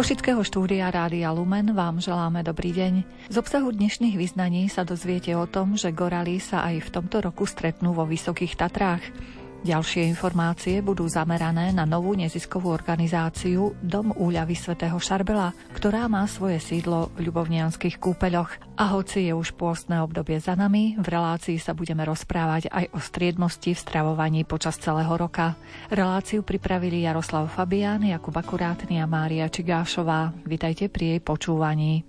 Košického štúdia Rádia Lumen vám želáme dobrý deň. Z obsahu dnešných vyznaní sa dozviete o tom, že gorali sa aj v tomto roku stretnú vo Vysokých Tatrách. Ďalšie informácie budú zamerané na novú neziskovú organizáciu Dom úľavy svätého Šarbela, ktorá má svoje sídlo v ľubovnianských kúpeľoch. A hoci je už pôstne obdobie za nami, v relácii sa budeme rozprávať aj o striednosti v stravovaní počas celého roka. Reláciu pripravili Jaroslav Fabián, Jakub Akurátny a Mária Čigášová. Vitajte pri jej počúvaní.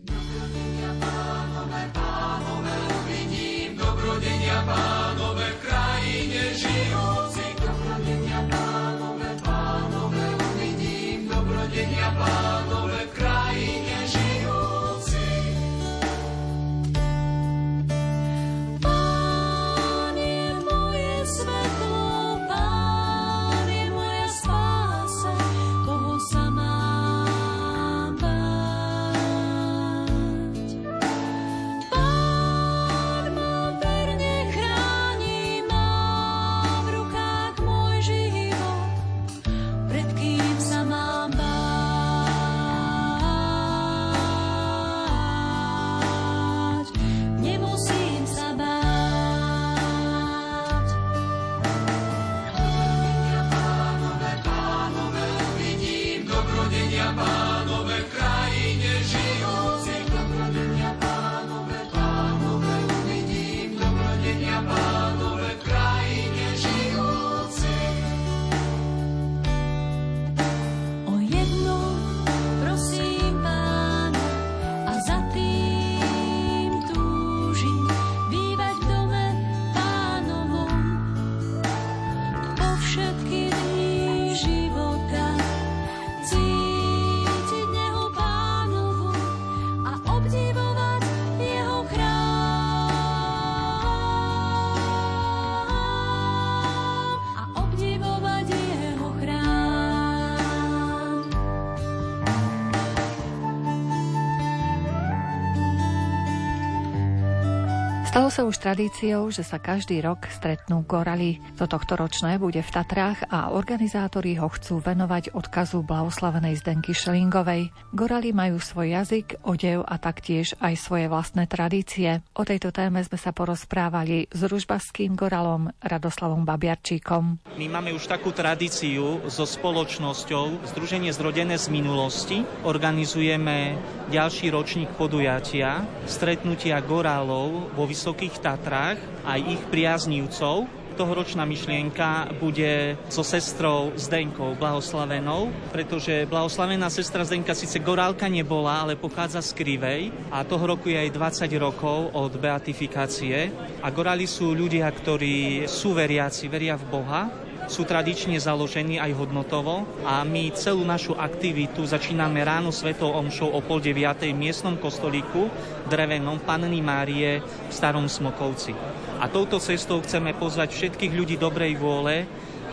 Stalo sa už tradíciou, že sa každý rok stretnú gorali. To tohto ročné bude v Tatrách a organizátori ho chcú venovať odkazu blahoslavenej Zdenky Šelingovej. Gorali majú svoj jazyk, odev a taktiež aj svoje vlastné tradície. O tejto téme sme sa porozprávali s ružbaským goralom Radoslavom Babiarčíkom. My máme už takú tradíciu so spoločnosťou Združenie zrodené z minulosti. Organizujeme ďalší ročník podujatia, stretnutia gorálov vo Vysokých Tatrách aj ich priaznívcov. Tohoročná myšlienka bude so sestrou Zdenkou Blahoslavenou, pretože blahoslavená sestra Zdenka síce gorálka nebola, ale pochádza z Krivej a toho roku je aj 20 rokov od beatifikácie. A goráli sú ľudia, ktorí sú veriaci, veria v Boha sú tradične založení aj hodnotovo a my celú našu aktivitu začíname ráno svetou omšou o pol deviatej v miestnom kostolíku drevenom Panny Márie v Starom Smokovci. A touto cestou chceme pozvať všetkých ľudí dobrej vôle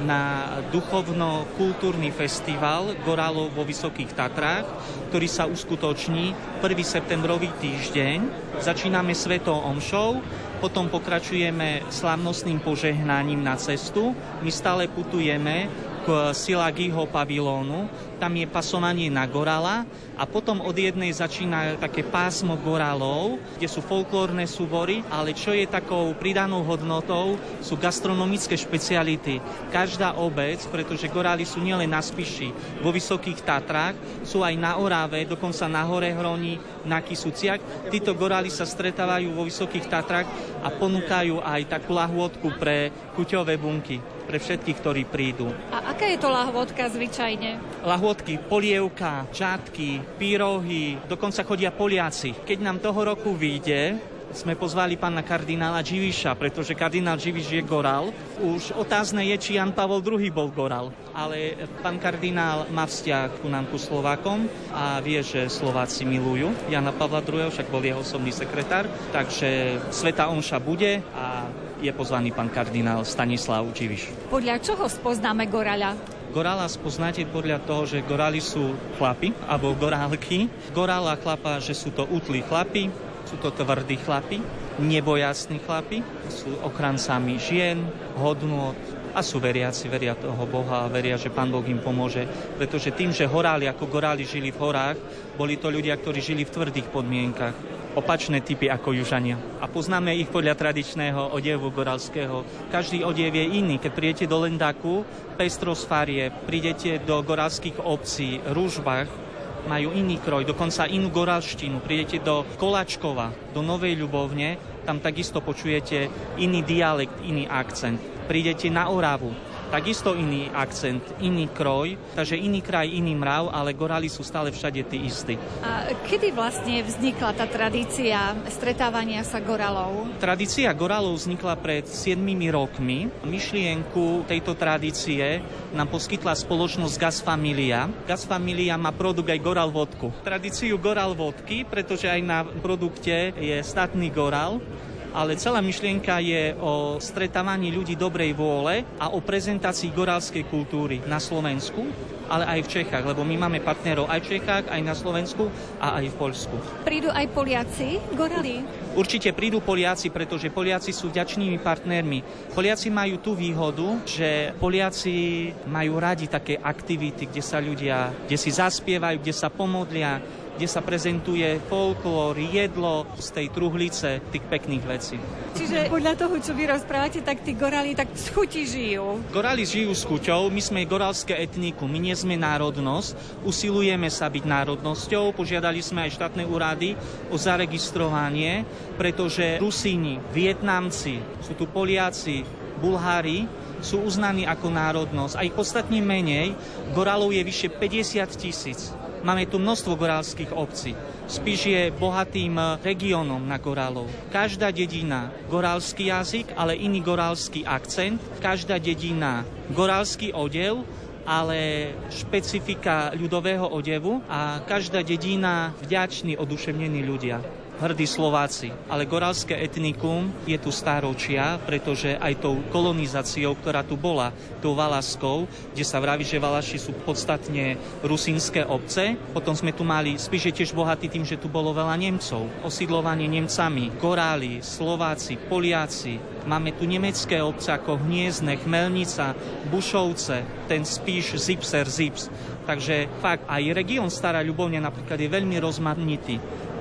na duchovno-kultúrny festival Gorálov vo Vysokých Tatrách, ktorý sa uskutoční 1. septembrový týždeň. Začíname svetou omšou, potom pokračujeme slávnostným požehnaním na cestu. My stále putujeme k Silagiho pavilónu, tam je pasovanie na gorala a potom od jednej začína také pásmo gorálov, kde sú folklórne súbory, ale čo je takou pridanou hodnotou, sú gastronomické špeciality. Každá obec, pretože gorály sú nielen na Spiši, vo Vysokých Tatrách, sú aj na Oráve, dokonca na Hore Hroni, na Kisuciak. Títo gorály sa stretávajú vo Vysokých Tatrách a ponúkajú aj takú lahôdku pre kuťové bunky pre všetkých, ktorí prídu. A aká je to lahôdka zvyčajne? Lahôdky, polievka, čátky, pírohy, dokonca chodia Poliaci. Keď nám toho roku vyjde, sme pozvali pána kardinála Živiša, pretože kardinál Živiš je gorál. Už otázne je, či Jan Pavol II bol gorál. Ale pán kardinál má vzťah ku nám, ku Slovákom a vie, že Slováci milujú Jana Pavla II, však bol jeho osobný sekretár. Takže Sveta Omša bude a je pozvaný pán kardinál Stanislav Čiviš. Podľa čoho spoznáme goráľa? Gorála spoznáte podľa toho, že goráli sú chlapi, alebo gorálky. Gorála chlapa, že sú to útli chlapi, sú to tvrdí chlapi, nebojasní chlapi, sú ochrancami žien, hodnot, a sú veriaci, veria toho Boha a veria, že Pán Boh im pomôže. Pretože tým, že horáli ako goráli žili v horách, boli to ľudia, ktorí žili v tvrdých podmienkach opačné typy ako južania. A poznáme ich podľa tradičného odevu goralského. Každý odev je iný. Keď prídete do Lendaku, farie, prídete do goralských obcí, Rúžbach, majú iný kroj, dokonca inú goralštinu. Prídete do Kolačkova, do Novej Ľubovne, tam takisto počujete iný dialekt, iný akcent. Prídete na Oravu, takisto iný akcent, iný kroj, takže iný kraj, iný mrav, ale goráli sú stále všade tí istí. A kedy vlastne vznikla tá tradícia stretávania sa goralov? Tradícia goralov vznikla pred 7 rokmi. Myšlienku tejto tradície nám poskytla spoločnosť Gas Familia. Gas Familia má produkt aj goral vodku. Tradíciu goral vodky, pretože aj na produkte je statný goral ale celá myšlienka je o stretávaní ľudí dobrej vôle a o prezentácii gorálskej kultúry na Slovensku, ale aj v Čechách, lebo my máme partnerov aj v Čechách, aj na Slovensku a aj v Poľsku. Prídu aj Poliaci, gorali? Určite prídu Poliaci, pretože Poliaci sú vďačnými partnermi. Poliaci majú tú výhodu, že Poliaci majú radi také aktivity, kde sa ľudia, kde si zaspievajú, kde sa pomodlia, kde sa prezentuje folklór, jedlo z tej truhlice, tých pekných vecí. Čiže podľa toho, čo vy rozprávate, tak tí gorali tak z chuti žijú. Gorali žijú s chuťou, my sme goralské etniku, my nie sme národnosť, usilujeme sa byť národnosťou, požiadali sme aj štátne úrady o zaregistrovanie, pretože Rusíni, Vietnamci, sú tu Poliaci, Bulhári, sú uznaní ako národnosť a ich podstatne menej. Goralov je vyše 50 tisíc. Máme tu množstvo gorálskych obcí. Spíš je bohatým regiónom na gorálov. Každá dedina gorálsky jazyk, ale iný gorálsky akcent. Každá dedina gorálsky odev, ale špecifika ľudového odevu a každá dedina vďační, oduševnení ľudia hrdí Slováci. Ale goralské etnikum je tu stáročia, pretože aj tou kolonizáciou, ktorá tu bola, tou Valaskou, kde sa vraví, že Valaši sú podstatne rusínske obce. Potom sme tu mali, spíš tiež bohatý tým, že tu bolo veľa Nemcov. Osídlovanie Nemcami, Goráli, Slováci, Poliaci. Máme tu nemecké obce ako Hniezdne, Chmelnica, Bušovce, ten spíš Zipser, Zips. Takže fakt aj región Stará Ľubovňa napríklad je veľmi rozmanitý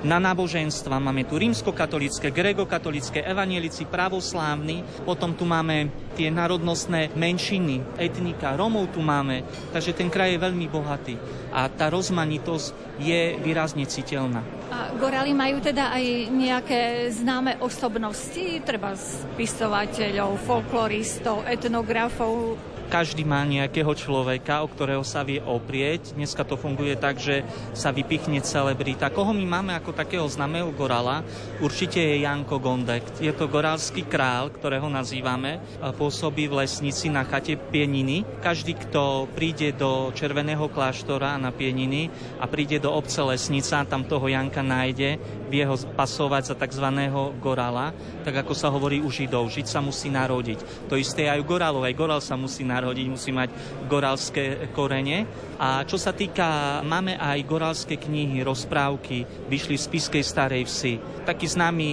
na náboženstva. Máme tu rímskokatolické, gregokatolické, evanielici, pravoslávni, potom tu máme tie národnostné menšiny, etnika, Romov tu máme, takže ten kraj je veľmi bohatý a tá rozmanitosť je výrazne citeľná. A Gorali majú teda aj nejaké známe osobnosti, treba spisovateľov, folkloristov, etnografov, každý má nejakého človeka, o ktorého sa vie oprieť. Dneska to funguje tak, že sa vypichne celebrita. Koho my máme ako takého známeho gorala? Určite je Janko Gondek. Je to gorálsky král, ktorého nazývame. Pôsobí v lesnici na chate Pieniny. Každý, kto príde do Červeného kláštora na Pieniny a príde do obce Lesnica, tam toho Janka nájde, vie ho pasovať za tzv. gorala, tak ako sa hovorí u Židov. Žiť sa musí narodiť. To isté aj u gorálov. Aj gorál sa musí narodiť narodiť, musí mať goralské korene. A čo sa týka, máme aj goralské knihy, rozprávky, vyšli z Spiskej starej vsi. Taký známy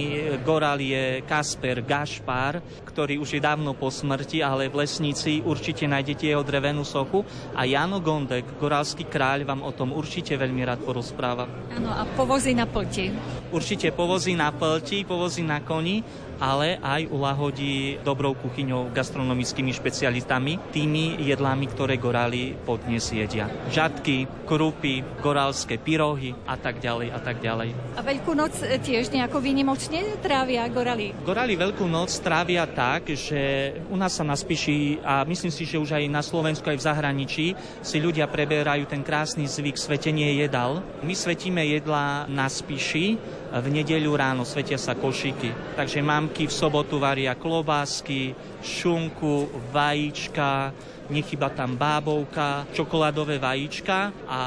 gorál je Kasper Gašpar, ktorý už je dávno po smrti, ale v lesnici určite nájdete jeho drevenú sochu. A Jano Gondek, goralský kráľ, vám o tom určite veľmi rád porozpráva. Áno, a povozy na plti. Určite povozy na plti, povozy na koni ale aj ulahodí dobrou kuchyňou, gastronomickými špecialitami, tými jedlami, ktoré goráli podnes jedia. Žatky, krupy, gorálske pyrohy a tak ďalej a tak ďalej. A Veľkú noc tiež nejako výnimočne trávia gorali? Gorali Veľkú noc trávia tak, že u nás sa na Spiši a myslím si, že už aj na Slovensku, aj v zahraničí si ľudia preberajú ten krásny zvyk svetenie jedal. My svetíme jedla na Spiši, v nedeľu ráno svetia sa košiky. Takže mamky v sobotu varia klobásky, šunku, vajíčka, nechyba tam bábovka, čokoládové vajíčka a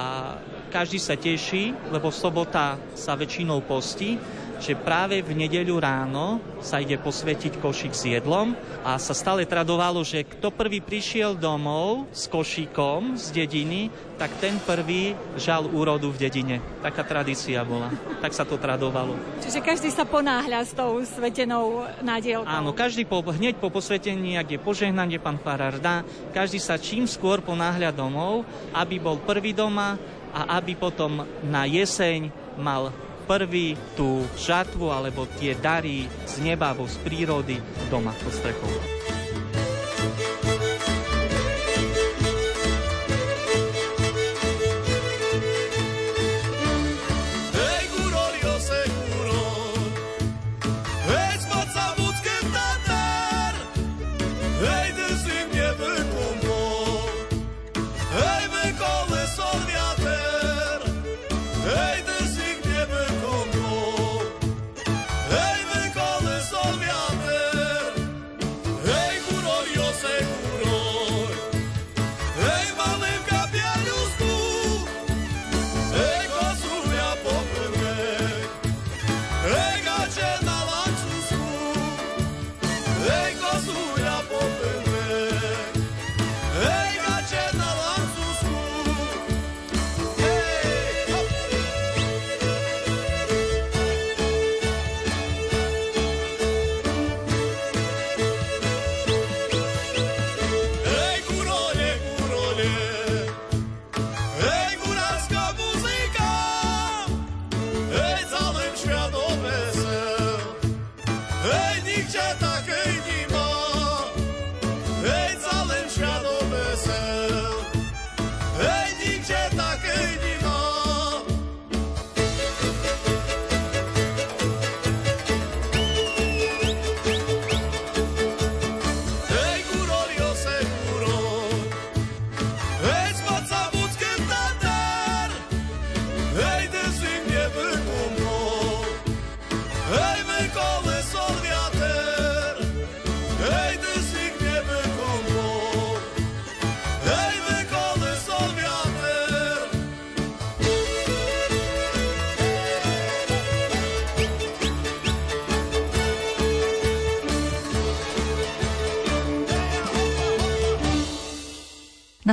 každý sa teší, lebo sobota sa väčšinou postí že práve v nedeľu ráno sa ide posvetiť košík s jedlom a sa stále tradovalo, že kto prvý prišiel domov s košíkom z dediny, tak ten prvý žal úrodu v dedine. Taká tradícia bola. Tak sa to tradovalo. Čiže každý sa ponáhľa s tou svetenou nádielkou. Áno, každý po, hneď po posvetení, ak je požehnanie, pán farár dá, každý sa čím skôr ponáhľa domov, aby bol prvý doma a aby potom na jeseň mal prvý tú žatvu alebo tie dary z neba alebo z prírody doma pod strechou.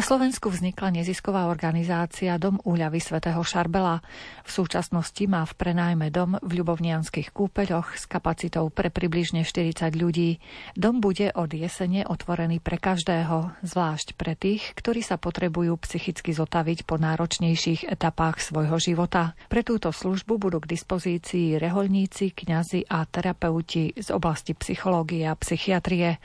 Slovensku vznikla nezisková organizácia Dom úľavy svätého Šarbela. Súčasnosti má v prenájme dom v Ľubovnianských kúpeľoch s kapacitou pre približne 40 ľudí. Dom bude od jesene otvorený pre každého, zvlášť pre tých, ktorí sa potrebujú psychicky zotaviť po náročnejších etapách svojho života. Pre túto službu budú k dispozícii reholníci, kňazi a terapeuti z oblasti psychológie a psychiatrie.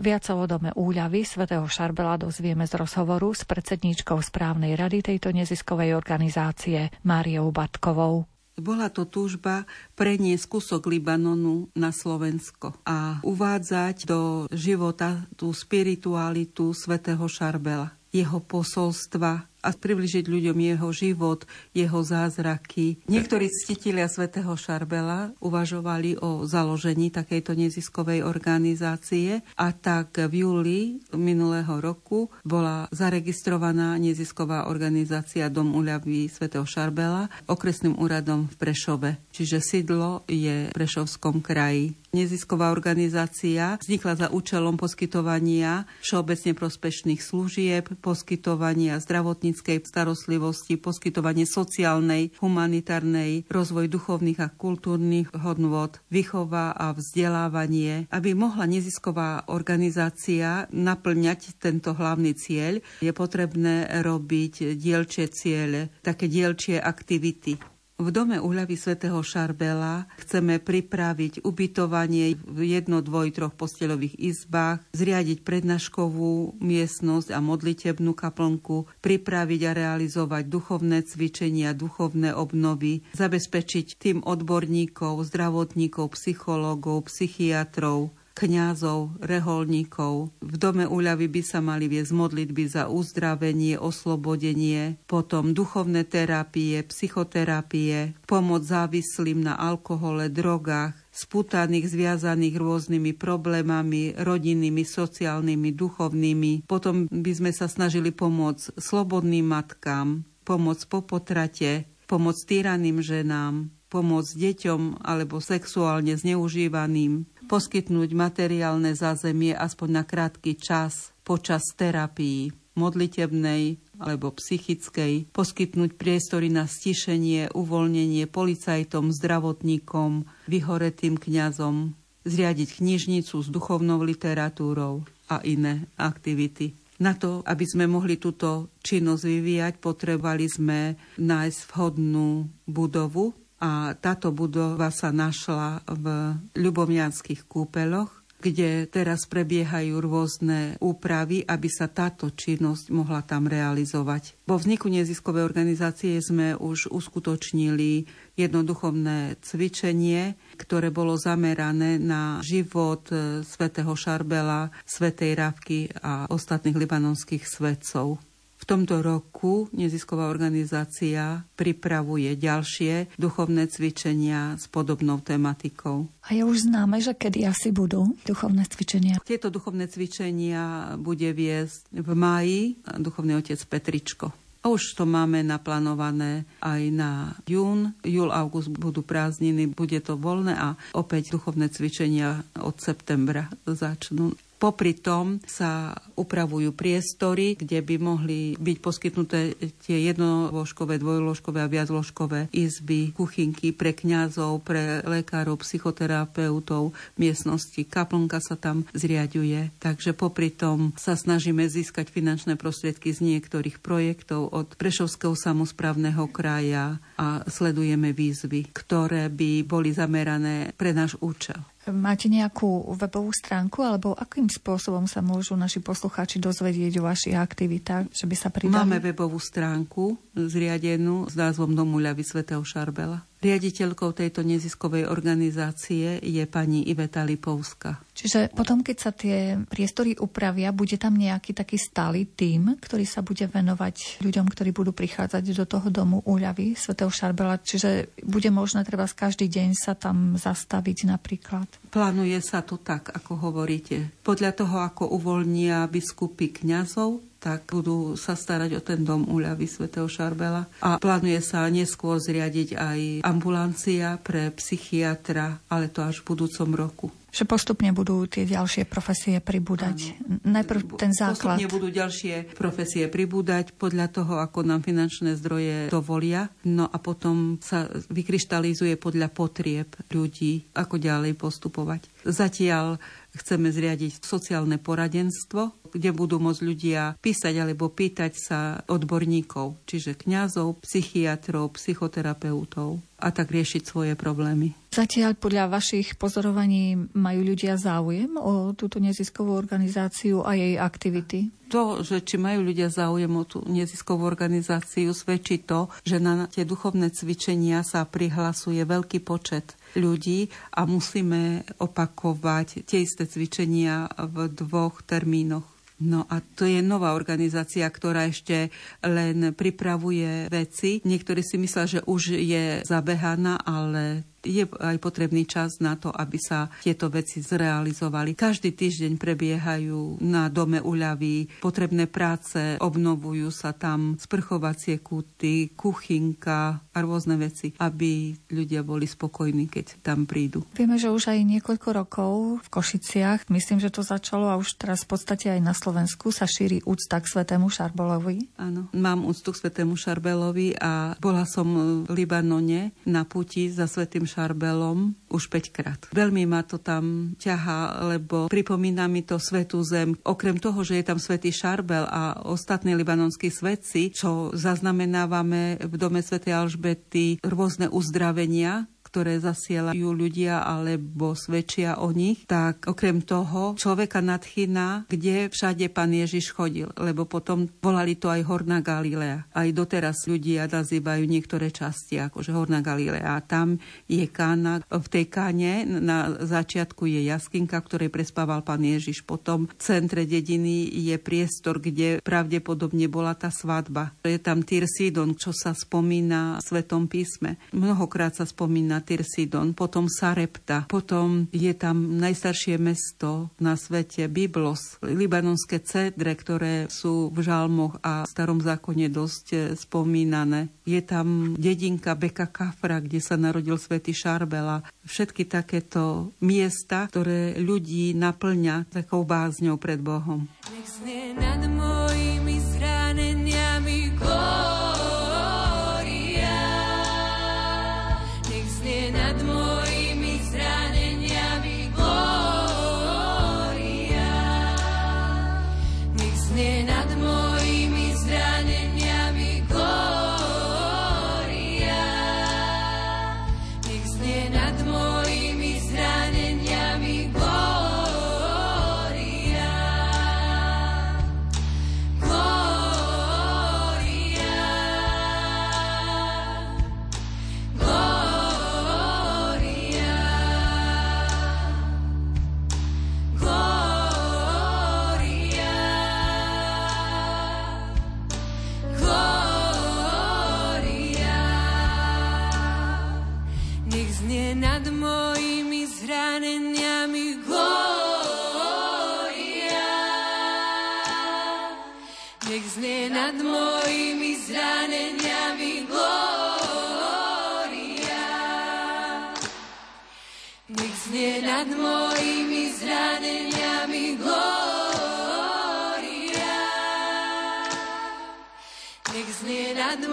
Viac o dome úľavy svätého Šarbela dozvieme z rozhovoru s predsedníčkou správnej rady tejto neziskovej organizácie Máriou Batkovou. Bola to túžba preniesť kúsok Libanonu na Slovensko a uvádzať do života tú spiritualitu svätého Šarbela, jeho posolstva, a približiť ľuďom jeho život, jeho zázraky. Niektorí ctitelia svätého Šarbela uvažovali o založení takejto neziskovej organizácie a tak v júli minulého roku bola zaregistrovaná nezisková organizácia Dom uľavy svätého Šarbela okresným úradom v Prešove. Čiže sídlo je v Prešovskom kraji. Nezisková organizácia vznikla za účelom poskytovania všeobecne prospešných služieb, poskytovania zdravotníckej starostlivosti, poskytovanie sociálnej, humanitárnej, rozvoj duchovných a kultúrnych hodnôt, výchova a vzdelávanie. Aby mohla nezisková organizácia naplňať tento hlavný cieľ, je potrebné robiť dielčie ciele, také dielčie aktivity. V dome úľavy svätého Šarbela chceme pripraviť ubytovanie v jedno, dvoj, troch posteľových izbách, zriadiť prednáškovú miestnosť a modlitebnú kaplnku, pripraviť a realizovať duchovné cvičenia, duchovné obnovy, zabezpečiť tým odborníkov, zdravotníkov, psychológov, psychiatrov, kňazov, reholníkov. V dome úľavy by sa mali viesť modlitby za uzdravenie, oslobodenie, potom duchovné terapie, psychoterapie, pomoc závislým na alkohole, drogách, sputaných, zviazaných rôznymi problémami, rodinnými, sociálnymi, duchovnými. Potom by sme sa snažili pomôcť slobodným matkám, pomôcť po potrate, pomôcť týraným ženám, pomôcť deťom alebo sexuálne zneužívaným, poskytnúť materiálne zázemie aspoň na krátky čas počas terapii modlitebnej alebo psychickej, poskytnúť priestory na stišenie, uvoľnenie policajtom, zdravotníkom, vyhoretým kňazom, zriadiť knižnicu s duchovnou literatúrou a iné aktivity. Na to, aby sme mohli túto činnosť vyvíjať, potrebovali sme nájsť vhodnú budovu a táto budova sa našla v Ľubomianských kúpeloch kde teraz prebiehajú rôzne úpravy, aby sa táto činnosť mohla tam realizovať. Po vzniku neziskovej organizácie sme už uskutočnili jedno duchovné cvičenie, ktoré bolo zamerané na život e, svätého Šarbela, svätej Rávky a ostatných libanonských svetcov. V tomto roku nezisková organizácia pripravuje ďalšie duchovné cvičenia s podobnou tematikou. A je už známe, že kedy asi budú duchovné cvičenia? Tieto duchovné cvičenia bude viesť v máji duchovný otec Petričko. A už to máme naplánované aj na jún. Júl, august budú prázdniny, bude to voľné a opäť duchovné cvičenia od septembra začnú. Popri tom sa upravujú priestory, kde by mohli byť poskytnuté tie jednoložkové, dvojložkové a viacložkové izby, kuchynky pre kňazov, pre lekárov, psychoterapeutov, miestnosti. Kaplnka sa tam zriaďuje. Takže popri tom sa snažíme získať finančné prostriedky z niektorých projektov od Prešovského samozprávneho kraja a sledujeme výzvy, ktoré by boli zamerané pre náš účel. Máte nejakú webovú stránku, alebo akým spôsobom sa môžu naši poslucháči dozvedieť o vašich aktivitách, že by sa pridali? Máme webovú stránku zriadenú s názvom Domu ľavy svätého Šarbela. Riaditeľkou tejto neziskovej organizácie je pani Iveta Lipovska. Čiže potom, keď sa tie priestory upravia, bude tam nejaký taký stály tím, ktorý sa bude venovať ľuďom, ktorí budú prichádzať do toho domu úľavy svätého Šarbela. Čiže bude možné treba každý deň sa tam zastaviť napríklad. Plánuje sa to tak, ako hovoríte. Podľa toho, ako uvoľnia biskupy kňazov, tak budú sa starať o ten dom úľavy svätého Šarbela. A plánuje sa neskôr zriadiť aj ambulancia pre psychiatra, ale to až v budúcom roku že postupne budú tie ďalšie profesie pribúdať. Ano. Najprv ten základ. Postupne budú ďalšie profesie pribúdať podľa toho, ako nám finančné zdroje dovolia. No a potom sa vykryštalizuje podľa potrieb ľudí, ako ďalej postupovať. Zatiaľ chceme zriadiť sociálne poradenstvo, kde budú môcť ľudia písať alebo pýtať sa odborníkov, čiže kňazov, psychiatrov, psychoterapeutov a tak riešiť svoje problémy. Zatiaľ podľa vašich pozorovaní majú ľudia záujem o túto neziskovú organizáciu a jej aktivity? To, že či majú ľudia záujem o tú neziskovú organizáciu, svedčí to, že na tie duchovné cvičenia sa prihlasuje veľký počet ľudí a musíme opakovať tie isté cvičenia v dvoch termínoch. No a to je nová organizácia, ktorá ešte len pripravuje veci. Niektorí si myslia, že už je zabehaná, ale je aj potrebný čas na to, aby sa tieto veci zrealizovali. Každý týždeň prebiehajú na dome uľavy potrebné práce, obnovujú sa tam sprchovacie kúty, kuchynka a rôzne veci, aby ľudia boli spokojní, keď tam prídu. Vieme, že už aj niekoľko rokov v Košiciach, myslím, že to začalo a už teraz v podstate aj na Slovensku sa šíri úcta k svetému Šarbelovi. Áno, mám úctu k svetému Šarbelovi a bola som v Libanone na puti za svetým Šarbelom už 5 krát. Veľmi ma to tam ťaha, lebo pripomína mi to svetú zem. Okrem toho, že je tam svetý Šarbel a ostatní libanonskí svetci, čo zaznamenávame v dome svätej Alžbety, rôzne uzdravenia, ktoré zasielajú ľudia alebo svedčia o nich, tak okrem toho človeka nadchýna, kde všade pán Ježiš chodil, lebo potom volali to aj Horná Galilea. Aj doteraz ľudia nazývajú niektoré časti, akože Horná Galilea. A tam je kána, v tej káne na začiatku je jaskinka, ktorej prespával pán Ježiš. Potom v centre dediny je priestor, kde pravdepodobne bola tá svadba. Je tam Tyr Sidon, čo sa spomína v Svetom písme. Mnohokrát sa spomína Tirsidon, potom Sarepta, potom je tam najstaršie mesto na svete, Biblos, libanonské cedre, ktoré sú v žalmoch a v starom zákone dosť eh, spomínané. Je tam dedinka Beka Kafra, kde sa narodil svätý Šarbela. Všetky takéto miesta, ktoré ľudí naplňa takou bázňou pred Bohom. Nech nad mojimi zraneniami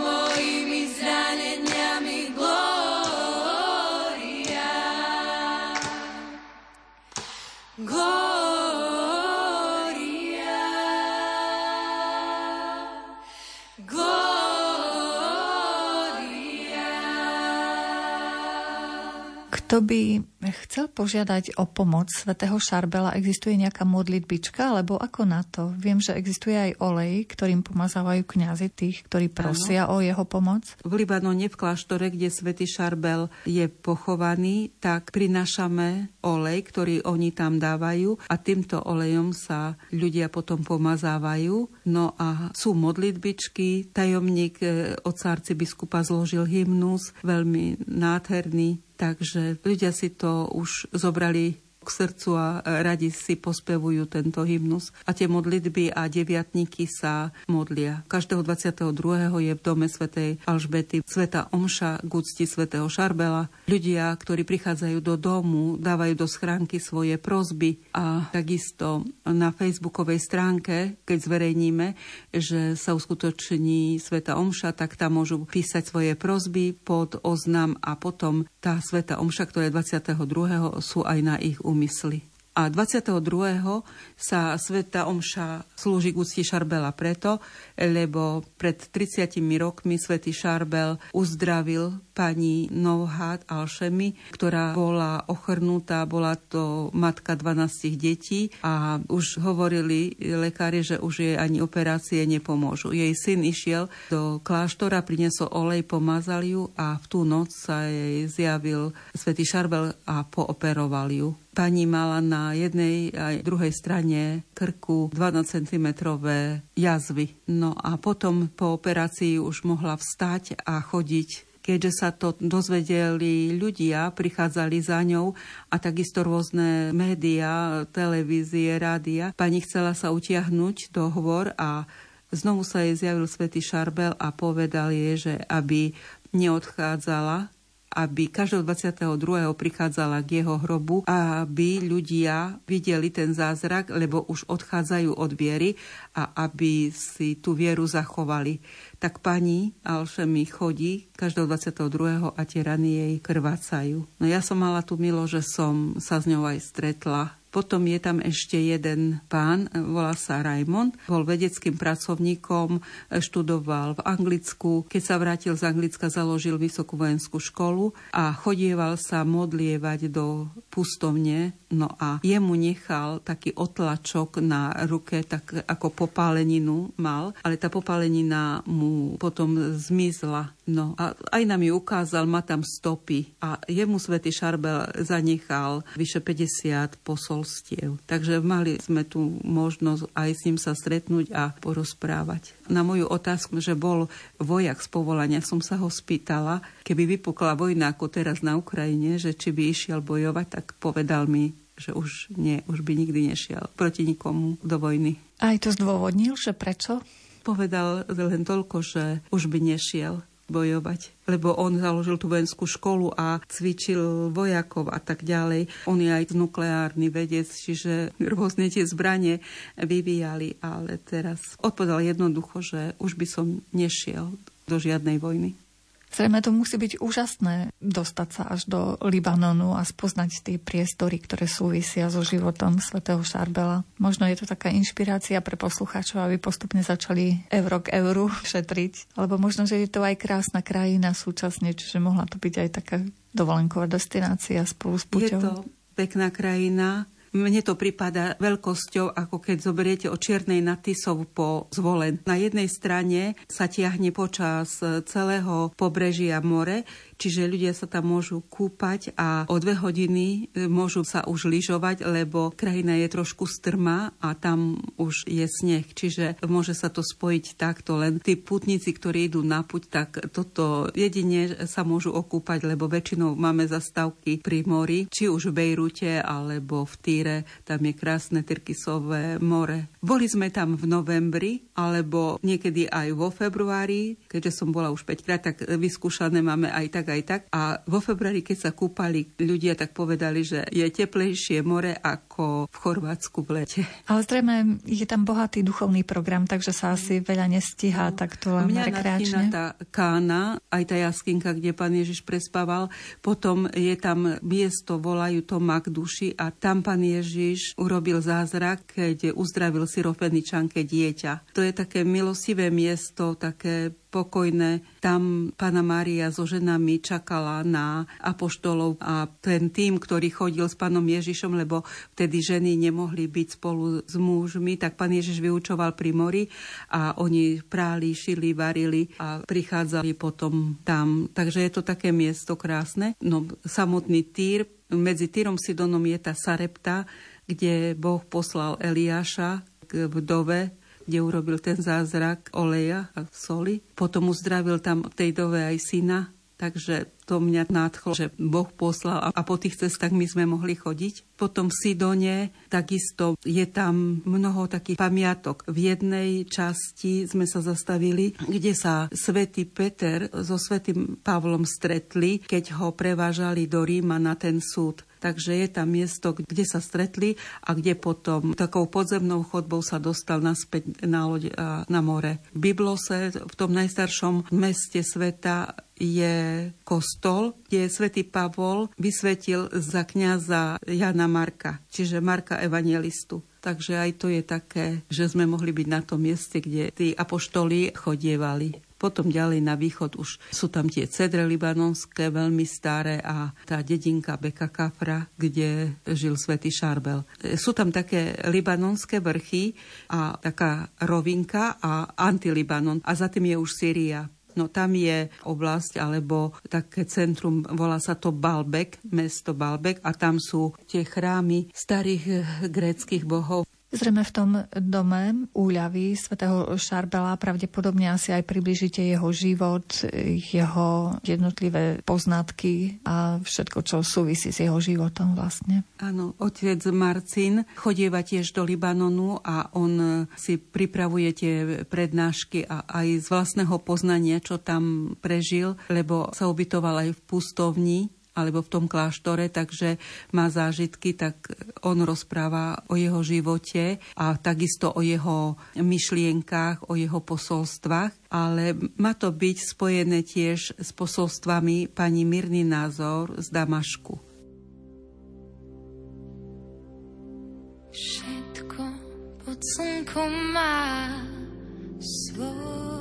gol. Kto by chcel požiadať o pomoc svätého Šarbela, existuje nejaká modlitbička, alebo ako na to? Viem, že existuje aj olej, ktorým pomazávajú kňazi tých, ktorí prosia ano. o jeho pomoc. V Libanone, v kláštore, kde svätý Šarbel je pochovaný, tak prinášame olej, ktorý oni tam dávajú a týmto olejom sa ľudia potom pomazávajú. No a sú modlitbičky, tajomník e, od biskupa zložil hymnus, veľmi nádherný, Takže ľudia si to už zobrali k srdcu a radi si pospevujú tento hymnus. A tie modlitby a deviatníky sa modlia. Každého 22. je v dome svätej Alžbety sveta Omša k svätého Šarbela. Ľudia, ktorí prichádzajú do domu, dávajú do schránky svoje prozby a takisto na facebookovej stránke, keď zverejníme, že sa uskutoční sveta Omša, tak tam môžu písať svoje prozby pod oznam a potom tá sveta Omša, ktorá je 22. sú aj na ich úmysly. A 22. sa Sveta Omša slúži k úcti Šarbela preto, lebo pred 30 rokmi Svetý Šarbel uzdravil pani Novhat Alšemi, ktorá bola ochrnutá, bola to matka 12 detí a už hovorili lekári, že už jej ani operácie nepomôžu. Jej syn išiel do kláštora, priniesol olej, pomazal ju a v tú noc sa jej zjavil Svetý Šarbel a pooperoval ju. Pani mala na jednej aj druhej strane krku 12 cm jazvy. No a potom po operácii už mohla vstať a chodiť keďže sa to dozvedeli ľudia, prichádzali za ňou a takisto rôzne médiá, televízie, rádia. Pani chcela sa utiahnuť do hvor a znovu sa jej zjavil svätý Šarbel a povedal jej, že aby neodchádzala, aby každého 22. prichádzala k jeho hrobu aby ľudia videli ten zázrak, lebo už odchádzajú od viery a aby si tú vieru zachovali. Tak pani Alšemi chodí každého 22. a tie rany jej krvácajú. No ja som mala tú milo, že som sa s ňou aj stretla potom je tam ešte jeden pán, volá sa Raimond, bol vedeckým pracovníkom, študoval v Anglicku. Keď sa vrátil z Anglicka, založil vysokú vojenskú školu a chodieval sa modlievať do pustovne, no a jemu nechal taký otlačok na ruke, tak ako popáleninu mal, ale tá popálenina mu potom zmizla. No a aj nám ju ukázal, má tam stopy a jemu svätý Šarbel zanechal vyše 50 posolstiev. Takže mali sme tu možnosť aj s ním sa stretnúť a porozprávať. Na moju otázku, že bol vojak z povolania, som sa ho spýtala, keby vypukla vojna ako teraz na Ukrajine, že či by išiel bojovať, tak povedal mi, že už nie, už by nikdy nešiel proti nikomu do vojny. Aj to zdôvodnil, že prečo? Povedal len toľko, že už by nešiel bojovať, lebo on založil tú vojenskú školu a cvičil vojakov a tak ďalej. On je aj nukleárny vedec, čiže rôzne tie zbranie vyvíjali, ale teraz odpovedal jednoducho, že už by som nešiel do žiadnej vojny. Zrejme to musí byť úžasné dostať sa až do Libanonu a spoznať tie priestory, ktoré súvisia so životom svätého Šarbela. Možno je to taká inšpirácia pre poslucháčov, aby postupne začali euro k euru šetriť. Alebo možno, že je to aj krásna krajina súčasne, čiže mohla to byť aj taká dovolenková destinácia spolu s puťou. Je to pekná krajina, mne to prípada veľkosťou, ako keď zoberiete od Čiernej na Tisov po zvolen. Na jednej strane sa tiahne počas celého pobrežia more, čiže ľudia sa tam môžu kúpať a o dve hodiny e, môžu sa už lyžovať, lebo krajina je trošku strmá a tam už je sneh, čiže môže sa to spojiť takto. Len tí putníci, ktorí idú na puť, tak toto jedine sa môžu okúpať, lebo väčšinou máme zastávky pri mori, či už v Bejrute alebo v Týre, tam je krásne Tyrkisové more. Boli sme tam v novembri, alebo niekedy aj vo februári, keďže som bola už 5 krát, tak vyskúšané máme aj tak, aj tak. A vo februári, keď sa kúpali ľudia, tak povedali, že je teplejšie more ako v Chorvátsku v lete. Ale zrejme je tam bohatý duchovný program, takže sa asi veľa nestíha no, takto len mňa rekreačne. tá kána, aj tá jaskinka, kde pán Ježiš prespával. Potom je tam miesto, volajú to Magduši a tam pán Ježiš urobil zázrak, keď uzdravil syrofeničanke dieťa. To je také milosivé miesto, také pokojné. Tam pána Mária so ženami čakala na apoštolov a ten tým, ktorý chodil s pánom Ježišom, lebo vtedy ženy nemohli byť spolu s mužmi, tak pán Ježiš vyučoval pri mori a oni práli, šili, varili a prichádzali potom tam. Takže je to také miesto krásne. No, samotný Týr, medzi Týrom Sidonom je tá Sarepta, kde Boh poslal Eliáša k vdove kde urobil ten zázrak oleja a soli. Potom uzdravil tam tej dove aj syna, takže to mňa nádchlo, že Boh poslal a po tých cestách my sme mohli chodiť. Potom v Sidone takisto je tam mnoho takých pamiatok. V jednej časti sme sa zastavili, kde sa svätý Peter so svätým Pavlom stretli, keď ho prevážali do Ríma na ten súd. Takže je tam miesto, kde sa stretli a kde potom takou podzemnou chodbou sa dostal naspäť na loď a na more. V Biblose, v tom najstaršom meste sveta je kostol, kde svätý Pavol vysvetil za kňaza Jana Marka, čiže Marka Evangelistu. Takže aj to je také, že sme mohli byť na tom mieste, kde tí apoštoli chodievali. Potom ďalej na východ už sú tam tie cedre libanonské, veľmi staré a tá dedinka Beka Kafra, kde žil svätý Šarbel. Sú tam také libanonské vrchy a taká rovinka a antilibanon a za tým je už Syria. No tam je oblasť alebo také centrum, volá sa to Balbek, mesto Balbek a tam sú tie chrámy starých gréckých bohov. Zrejme v tom dome úľavy svätého Šarbela pravdepodobne asi aj približíte jeho život, jeho jednotlivé poznatky a všetko, čo súvisí s jeho životom vlastne. Áno, otec Marcin chodieva tiež do Libanonu a on si pripravuje tie prednášky a aj z vlastného poznania, čo tam prežil, lebo sa ubytoval aj v pustovni alebo v tom kláštore, takže má zážitky, tak on rozpráva o jeho živote a takisto o jeho myšlienkách, o jeho posolstvách, ale má to byť spojené tiež s posolstvami pani Mirny Názor z Damašku. Všetko pod slnkom má svoj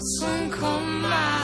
送客马。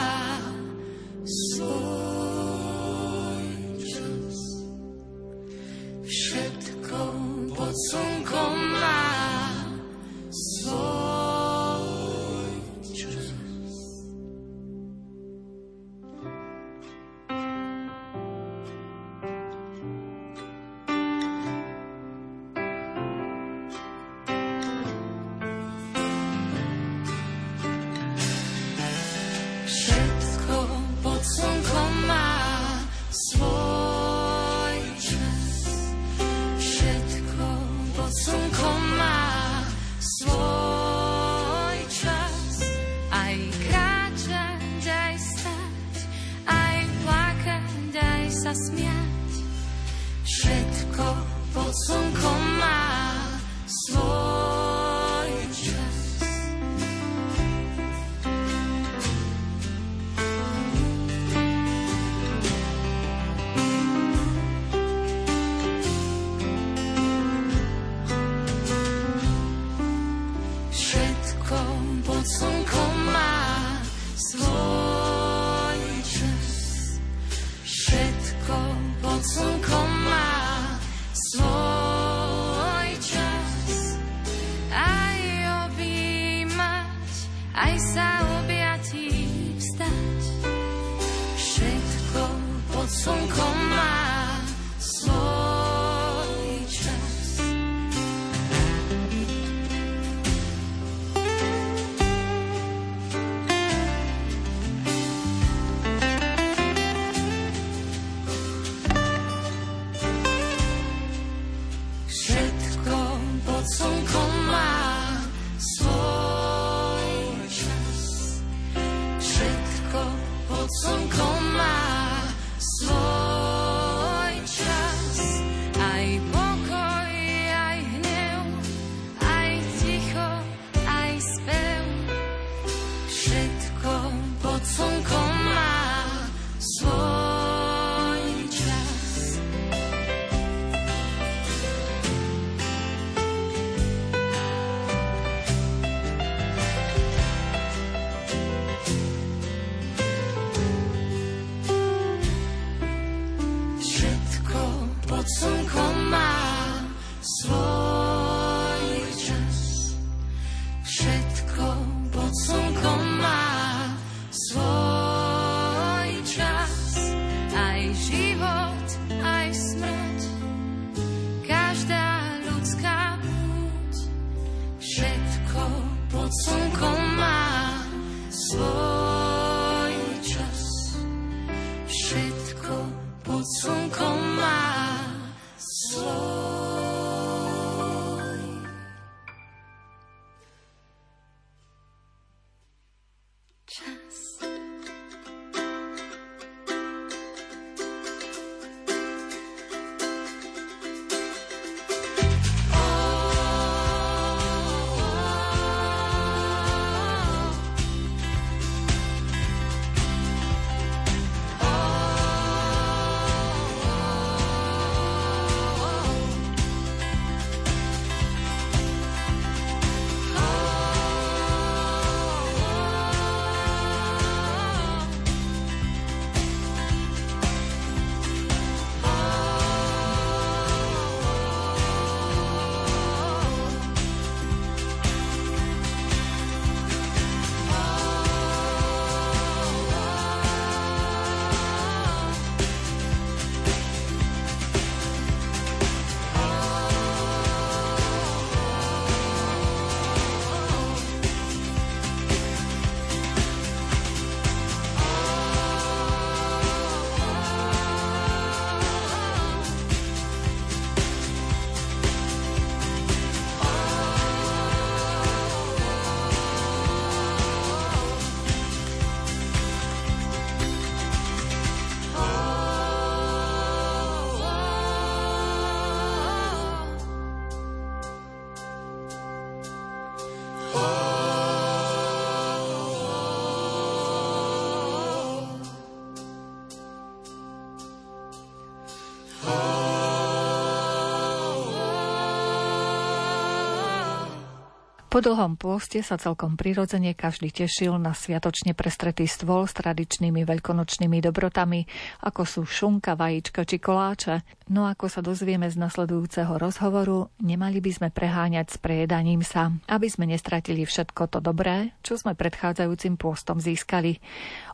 Po dlhom pôste sa celkom prirodzene každý tešil na sviatočne prestretý stôl s tradičnými veľkonočnými dobrotami, ako sú šunka, vajíčka či koláče. No ako sa dozvieme z nasledujúceho rozhovoru, nemali by sme preháňať s prejedaním sa, aby sme nestratili všetko to dobré, čo sme predchádzajúcim pôstom získali.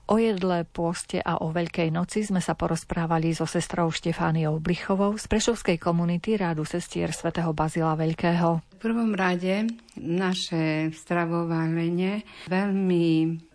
O jedle, pôste a o Veľkej noci sme sa porozprávali so sestrou Štefániou Blichovou z Prešovskej komunity Rádu sestier svätého Bazila Veľkého. V prvom rade naše stravovanie veľmi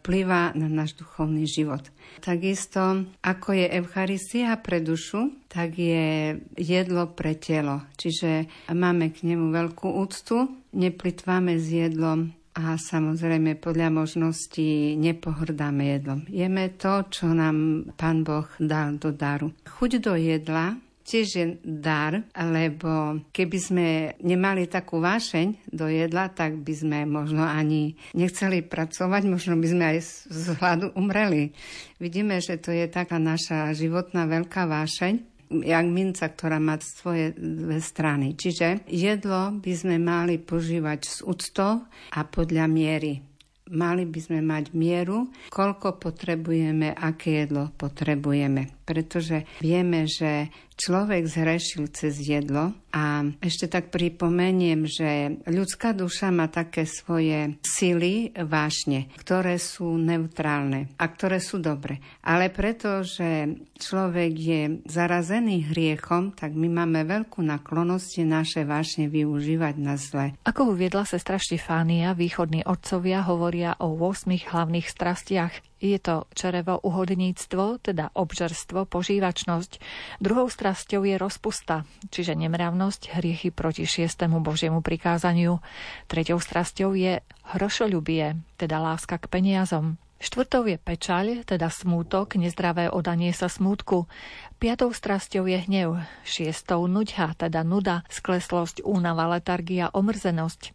vplyvá na náš duchovný život. Takisto, ako je Eucharistia pre dušu, tak je jedlo pre telo. Čiže máme k nemu veľkú úctu, neplitváme s jedlom a samozrejme podľa možností nepohrdáme jedlom. Jeme to, čo nám Pán Boh dal do daru. Chuť do jedla tiež je dar, lebo keby sme nemali takú vášeň do jedla, tak by sme možno ani nechceli pracovať, možno by sme aj z hladu umreli. Vidíme, že to je taká naša životná veľká vášeň jak minca, ktorá má svoje dve strany. Čiže jedlo by sme mali požívať s úctou a podľa miery. Mali by sme mať mieru, koľko potrebujeme, aké jedlo potrebujeme. Pretože vieme, že človek zhrešil cez jedlo a ešte tak pripomeniem, že ľudská duša má také svoje sily, vášne, ktoré sú neutrálne a ktoré sú dobre. Ale pretože človek je zarazený hriechom, tak my máme veľkú naklonosť naše vášne využívať na zle. Ako uviedla sestra Štefánia, východní otcovia hovoria o 8 hlavných strastiach je to čerevo uhodníctvo, teda obžerstvo, požívačnosť. Druhou strasťou je rozpusta, čiže nemravnosť, hriechy proti šiestému Božiemu prikázaniu. Treťou strasťou je hrošoľubie, teda láska k peniazom. Štvrtou je pečaľ, teda smútok, nezdravé odanie sa smútku. Piatou strasťou je hnev, šiestou nuďha, teda nuda, skleslosť, únava, letargia, omrzenosť.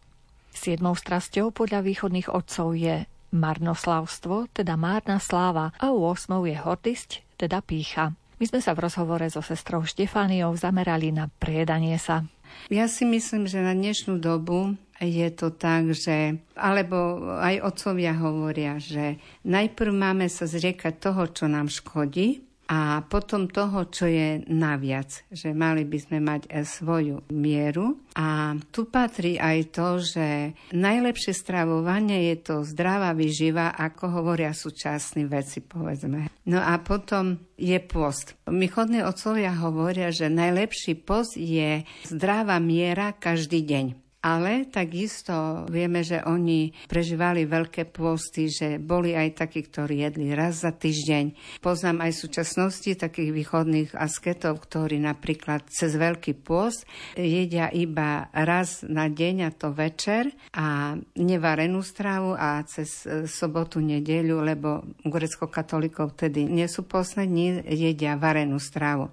Siedmou strasťou podľa východných otcov je marnoslavstvo, teda márna sláva a u osmov je hordisť, teda pícha. My sme sa v rozhovore so sestrou Štefániou zamerali na priedanie sa. Ja si myslím, že na dnešnú dobu je to tak, že, alebo aj otcovia hovoria, že najprv máme sa zriekať toho, čo nám škodí, a potom toho, čo je naviac, že mali by sme mať e, svoju mieru. A tu patrí aj to, že najlepšie stravovanie je to zdravá vyživa, ako hovoria súčasní veci, povedzme. No a potom je post. Mychodní otcovia hovoria, že najlepší post je zdravá miera každý deň. Ale takisto vieme, že oni prežívali veľké pôsty, že boli aj takí, ktorí jedli raz za týždeň. Poznám aj súčasnosti takých východných asketov, ktorí napríklad cez veľký pôst jedia iba raz na deň a to večer a nevarenú stravu a cez e, sobotu, nedeľu, lebo grecko-katolíkov tedy nie sú poslední, jedia varenú stravu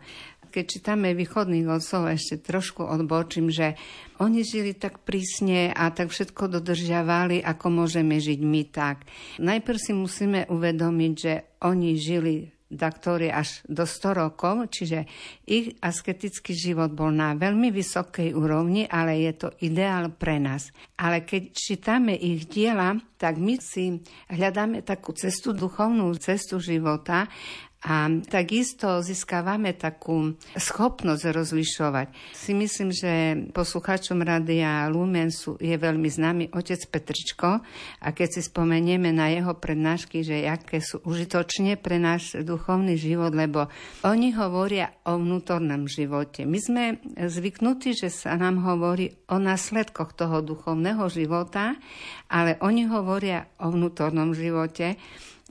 keď čítame východných otcov, ešte trošku odbočím, že oni žili tak prísne a tak všetko dodržiavali, ako môžeme žiť my tak. Najprv si musíme uvedomiť, že oni žili daktory až do 100 rokov, čiže ich asketický život bol na veľmi vysokej úrovni, ale je to ideál pre nás. Ale keď čítame ich diela, tak my si hľadáme takú cestu, duchovnú cestu života a takisto získavame takú schopnosť rozlišovať. Si myslím, že poslucháčom Radia Lumen sú, je veľmi známy otec Petričko a keď si spomenieme na jeho prednášky, že aké sú užitočne pre náš duchovný život, lebo oni hovoria o vnútornom živote. My sme zvyknutí, že sa nám hovorí o následkoch toho duchovného života, ale oni hovoria o vnútornom živote.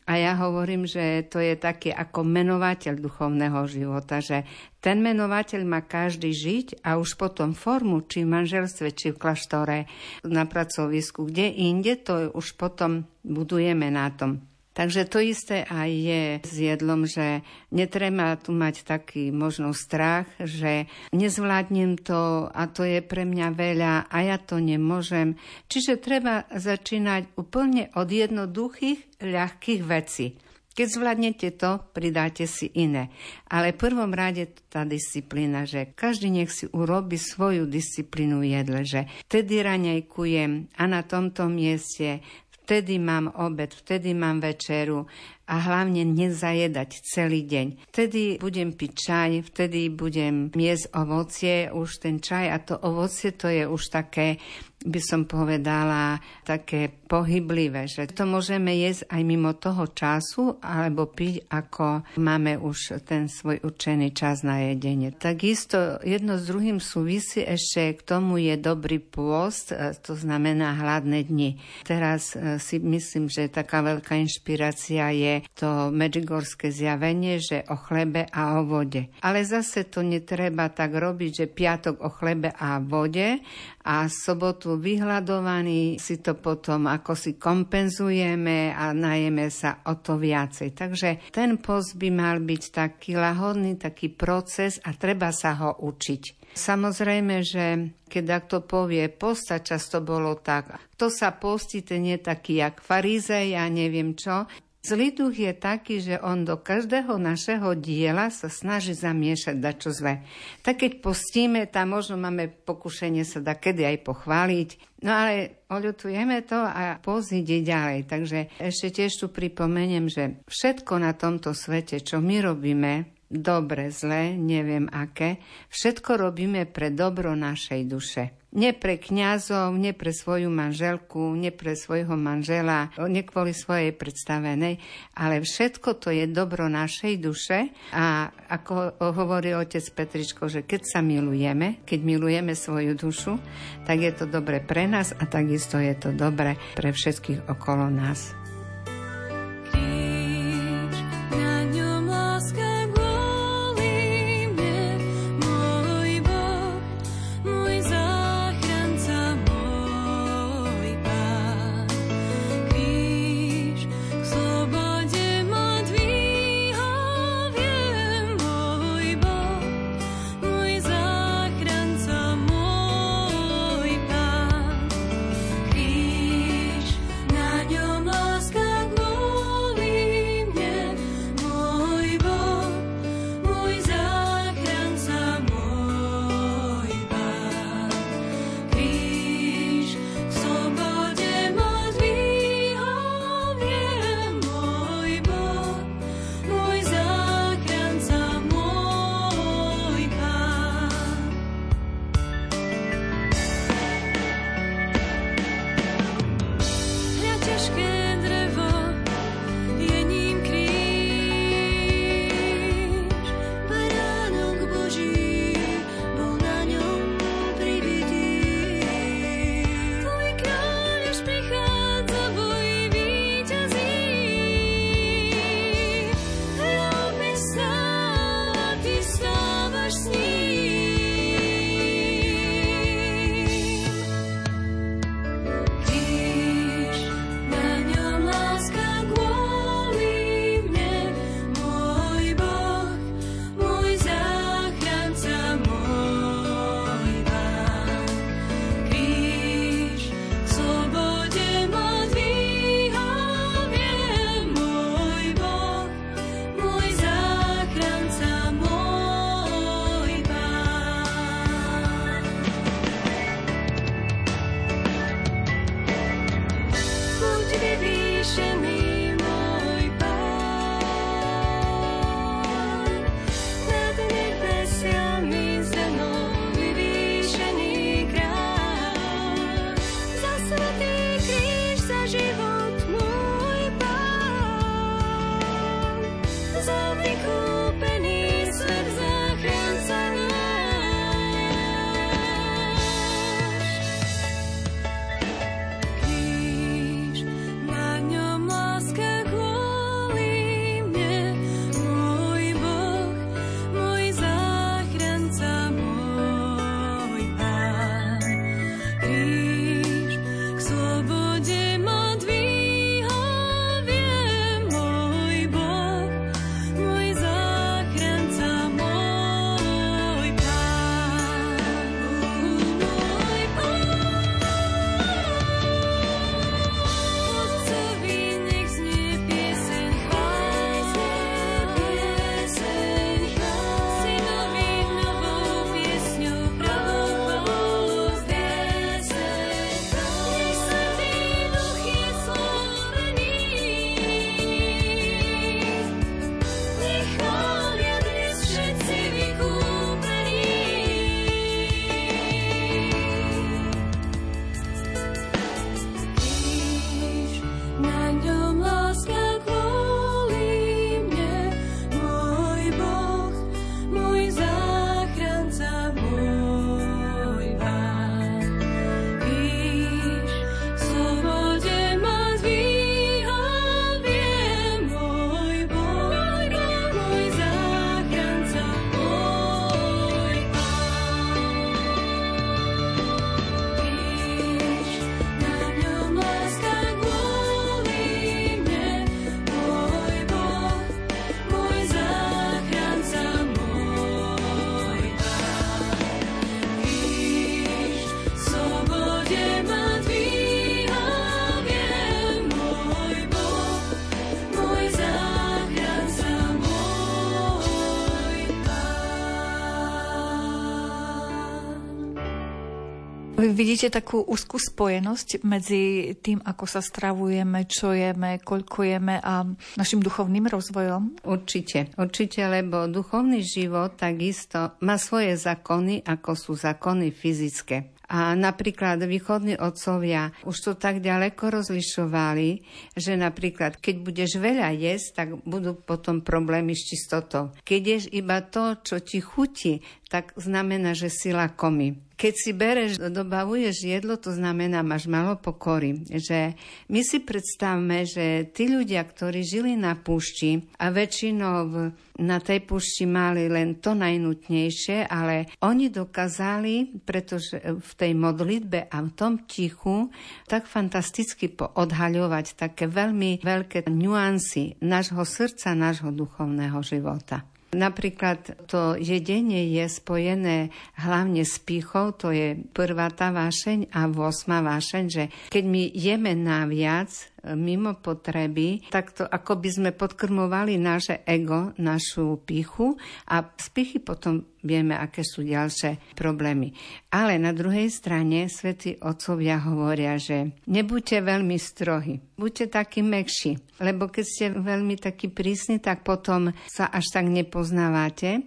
A ja hovorím, že to je taký ako menovateľ duchovného života, že ten menovateľ má každý žiť a už potom formu, či v manželstve, či v klaštore, na pracovisku, kde inde, to už potom budujeme na tom. Takže to isté aj je s jedlom, že netreba tu mať taký možno strach, že nezvládnem to a to je pre mňa veľa a ja to nemôžem. Čiže treba začínať úplne od jednoduchých, ľahkých vecí. Keď zvládnete to, pridáte si iné. Ale v prvom rade tá disciplína, že každý nech si urobi svoju disciplínu jedle, že vtedy raňajkujem a na tomto mieste vtedy mám obed, vtedy mám večeru a hlavne nezajedať celý deň. Vtedy budem piť čaj, vtedy budem jesť ovocie, už ten čaj a to ovocie to je už také by som povedala, také pohyblivé, že to môžeme jesť aj mimo toho času, alebo piť, ako máme už ten svoj určený čas na jedenie. Takisto jedno s druhým súvisí ešte k tomu je dobrý pôst, e, to znamená hladné dni. Teraz e, si myslím, že taká veľká inšpirácia je to medžigorské zjavenie, že o chlebe a o vode. Ale zase to netreba tak robiť, že piatok o chlebe a vode, a sobotu vyhľadovaní si to potom ako si kompenzujeme a najeme sa o to viacej. Takže ten post by mal byť taký lahodný, taký proces a treba sa ho učiť. Samozrejme, že keď to povie, posta často bolo tak, kto sa postí, ten je taký jak farizej, ja neviem čo. Zlý duch je taký, že on do každého našeho diela sa snaží zamiešať dačo zle. Tak keď postíme, tam možno máme pokušenie sa da kedy aj pochváliť, no ale oľutujeme to a post ide ďalej. Takže ešte tiež tu pripomeniem, že všetko na tomto svete, čo my robíme, dobre, zle, neviem aké, všetko robíme pre dobro našej duše. Nie pre kňazov, nie pre svoju manželku, nie pre svojho manžela, nie kvôli svojej predstavenej, ale všetko to je dobro našej duše a ako hovorí otec Petričko, že keď sa milujeme, keď milujeme svoju dušu, tak je to dobre pre nás a takisto je to dobre pre všetkých okolo nás. wishing vidíte takú úzkú spojenosť medzi tým, ako sa stravujeme, čo jeme, koľko jeme a našim duchovným rozvojom? Určite, určite, lebo duchovný život takisto má svoje zákony, ako sú zákony fyzické. A napríklad východní otcovia už to tak ďaleko rozlišovali, že napríklad keď budeš veľa jesť, tak budú potom problémy s čistotou. Keď ješ iba to, čo ti chutí, tak znamená, že si lakomý. Keď si bereš, dobavuješ jedlo, to znamená, máš malo pokory. Že my si predstavme, že tí ľudia, ktorí žili na púšti a väčšinou na tej púšti mali len to najnutnejšie, ale oni dokázali, pretože v tej modlitbe a v tom tichu tak fantasticky odhaľovať také veľmi veľké nuancy nášho srdca, nášho duchovného života. Napríklad to jedenie je spojené hlavne s pýchou, to je prvá tá vášeň a osma vášeň, že keď my jeme naviac, mimo potreby, tak to ako by sme podkrmovali naše ego, našu pichu a z pichy potom vieme, aké sú ďalšie problémy. Ale na druhej strane svätí otcovia hovoria, že nebuďte veľmi strohy, buďte takí mekší, lebo keď ste veľmi takí prísni, tak potom sa až tak nepoznávate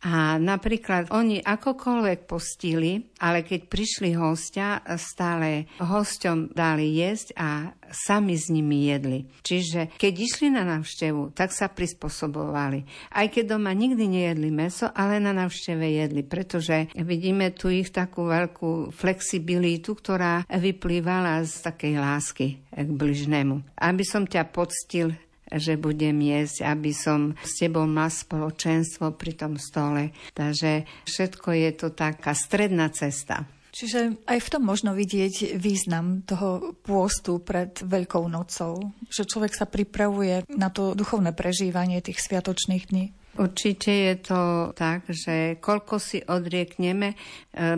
a napríklad oni akokoľvek postili, ale keď prišli hostia, stále hosťom dali jesť a sami s nimi jedli. Čiže keď išli na návštevu, tak sa prispôsobovali. Aj keď doma nikdy nejedli meso, ale na návšteve jedli, pretože vidíme tu ich takú veľkú flexibilitu, ktorá vyplývala z takej lásky k bližnému. Aby som ťa poctil, že budem jesť, aby som s tebou mal spoločenstvo pri tom stole. Takže všetko je to taká stredná cesta. Čiže aj v tom možno vidieť význam toho pôstu pred Veľkou nocou, že človek sa pripravuje na to duchovné prežívanie tých sviatočných dní. Určite je to tak, že koľko si odriekneme, e,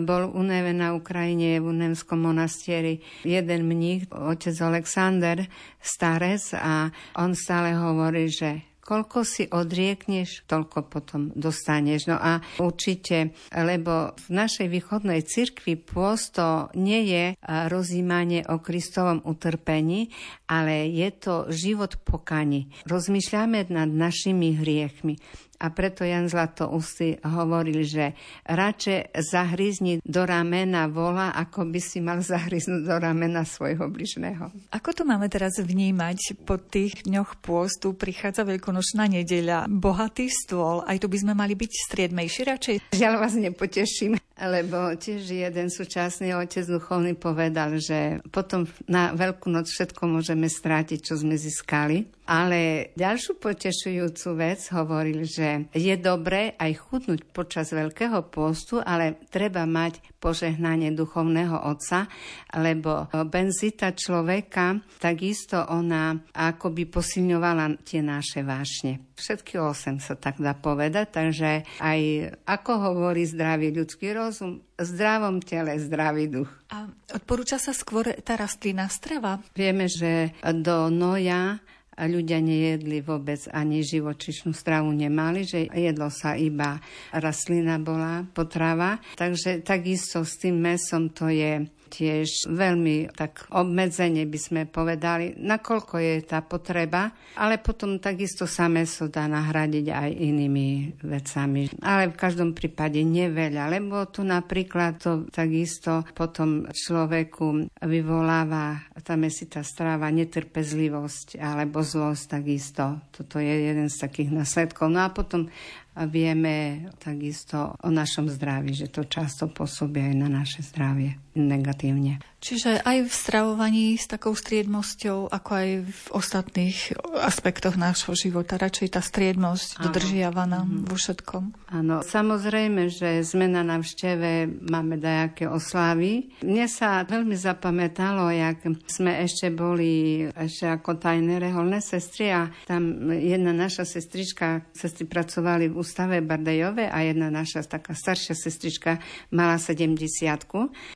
bol u Neve na Ukrajine v Unemskom monastieri jeden mních, otec Alexander, starec a on stále hovorí, že koľko si odriekneš, toľko potom dostaneš. No a určite, lebo v našej východnej cirkvi pôst to nie je rozímanie o Kristovom utrpení, ale je to život pokani. Rozmýšľame nad našimi hriechmi. A preto Jan Zlatoustý hovoril, že radšej zahryzni do ramena vola, ako by si mal zahryznúť do ramena svojho bližného. Ako to máme teraz vnímať po tých dňoch pôstu? Prichádza veľkonočná nedeľa, bohatý stôl, aj tu by sme mali byť striedmejší radšej? Žiaľ vás nepoteším, lebo tiež jeden súčasný otec duchovný povedal, že potom na Veľkú noc všetko môžeme strátiť, čo sme získali. Ale ďalšiu potešujúcu vec hovoril, že je dobré aj chudnúť počas Veľkého postu, ale treba mať požehnanie duchovného otca, lebo benzita človeka takisto ona akoby posilňovala tie naše vášne. Všetky osem sa tak dá povedať, takže aj ako hovorí zdravý ľudský rozum, zdravom tele zdravý duch. A odporúča sa skôr tá rastlinná strava? Vieme, že do noja a ľudia nejedli vôbec ani živočišnú stravu nemali, že jedlo sa iba rastlina bola potrava. Takže takisto s tým mesom to je tiež veľmi tak obmedzenie by sme povedali, nakoľko je tá potreba, ale potom takisto sa meso dá nahradiť aj inými vecami. Ale v každom prípade neveľa, lebo to napríklad to takisto potom človeku vyvoláva tá strava netrpezlivosť alebo zlosť takisto. Toto je jeden z takých následkov. No a potom a vieme takisto o našom zdraví, že to často pôsobí aj na naše zdravie negatívne. Čiže aj v stravovaní s takou striedmosťou, ako aj v ostatných aspektoch nášho života, radšej tá striedmosť Áno. dodržiavaná mm-hmm. vo všetkom. Áno, samozrejme, že sme na návšteve, máme dajaké oslavy. Mne sa veľmi zapamätalo, jak sme ešte boli ešte ako tajné reholné sestry a tam jedna naša sestrička, sestry pracovali v ústave Bardejove a jedna naša taká staršia sestrička mala 70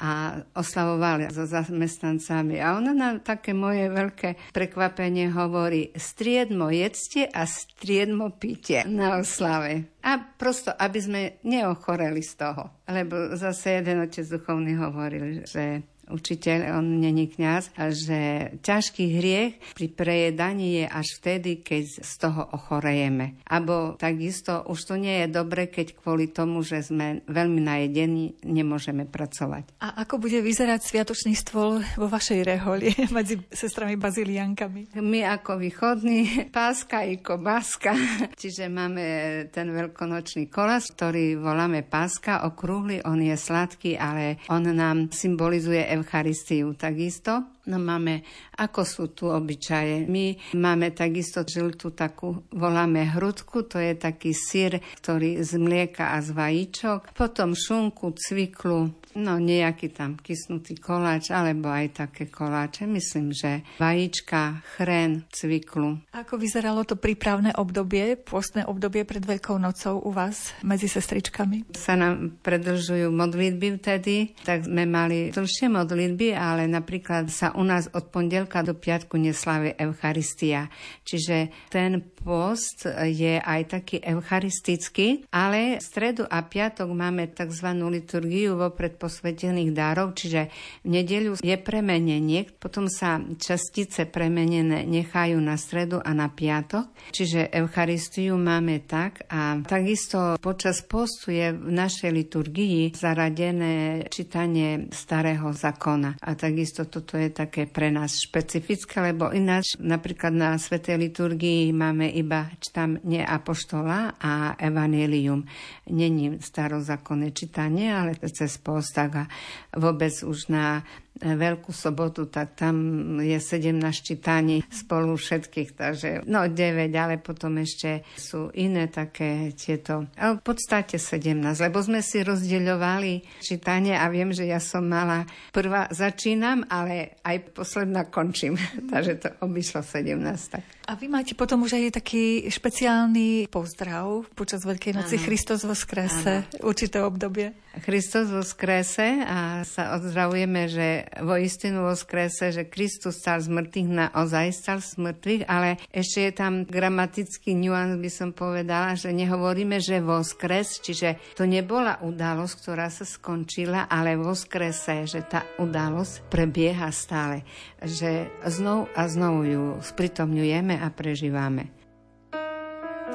a oslavovali so zamestnancami. A ona nám také moje veľké prekvapenie hovorí, striedmo jedzte a striedmo pite na oslave. A prosto, aby sme neochoreli z toho. Lebo zase jeden otec duchovný hovoril, že učiteľ, on není kňaz, že ťažký hriech pri prejedaní je až vtedy, keď z toho ochorejeme. Abo takisto už to nie je dobre, keď kvôli tomu, že sme veľmi najedení, nemôžeme pracovať. A ako bude vyzerať sviatočný stôl vo vašej reholi medzi sestrami baziliankami? My ako východní, páska i kobáska, čiže máme ten veľkonočný kolas, ktorý voláme páska, okrúhly, on je sladký, ale on nám symbolizuje Eucharistiu takisto. No máme, ako sú tu obyčaje. My máme takisto žltú takú, voláme hrudku, to je taký syr, ktorý z mlieka a z vajíčok. Potom šunku, cviklu, no nejaký tam kysnutý koláč, alebo aj také koláče. Myslím, že vajíčka, chren, cviklu. Ako vyzeralo to prípravné obdobie, pôstne obdobie pred Veľkou nocou u vás medzi sestričkami? Sa nám predlžujú modlitby vtedy, tak sme mali dlhšie modlitby, ale napríklad sa u nás od pondelka do piatku neslávie Eucharistia. Čiže ten post je aj taký eucharistický, ale v stredu a piatok máme tzv. liturgiu vopred posvetených dárov, čiže v nedeľu je premenenie, potom sa častice premenené nechajú na stredu a na piatok, čiže Eucharistiu máme tak a takisto počas postu je v našej liturgii zaradené čítanie starého zákona. A takisto toto je tak také pre nás špecifické, lebo ináč napríklad na Svetej liturgii máme iba čítanie apoštola a evanelium. Není starozákonné čítanie, ale cez post a vôbec už na Veľkú sobotu, tak tam je 17 čítaní spolu všetkých, takže no 9, ale potom ešte sú iné také tieto, ale v podstate 17, lebo sme si rozdeľovali čítanie a viem, že ja som mala prvá začínam, ale aj posledná končím, takže to obyšlo 17. Tak. A vy máte potom už aj taký špeciálny pozdrav počas Veľkej noci Christos vo skrese, určité obdobie. Kristus vo skrese a sa odzravujeme, že vo istinu vo skrese, že Kristus stal z mŕtvych naozaj stal z mŕtvych, ale ešte je tam gramatický nuans, by som povedala, že nehovoríme, že vo skres, čiže to nebola udalosť, ktorá sa skončila, ale vo skrese, že tá udalosť prebieha stále, že znovu a znovu ju spritomňujeme a prežívame.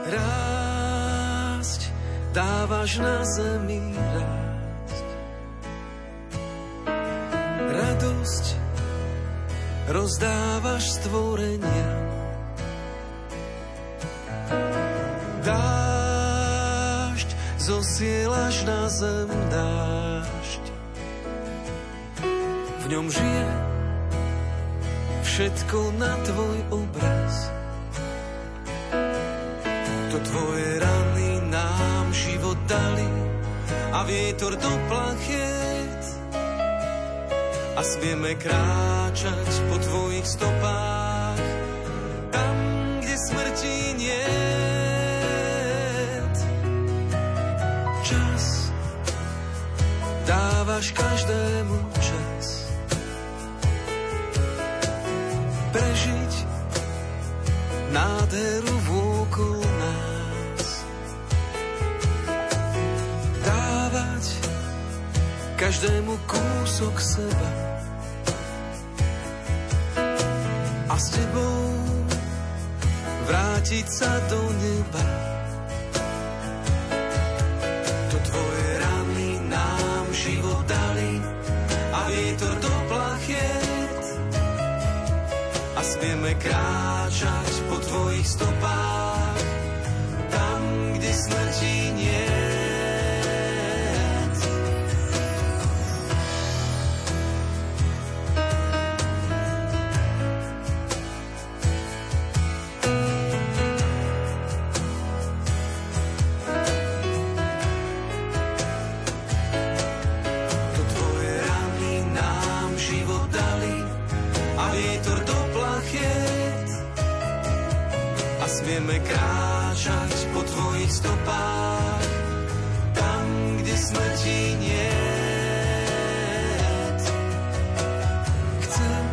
Rásť dávaš na zemi rád radosť rozdávaš stvorenia. Dážď zosielaš na zem dážď. V ňom žije všetko na tvoj obraz. To tvoje rany nám život dali a vietor do plachiet a smieme kráčať po tvojich stopách tam, kde smrti nie. Čas dávaš každému čas prežiť nádheru každému kúsok seba. A s tebou vrátiť sa do neba. To tvoje rany nám život dali a vietor do plachiet. A smieme kráčať po tvojich stopách tvojich tam, kde smrti nie. Chcem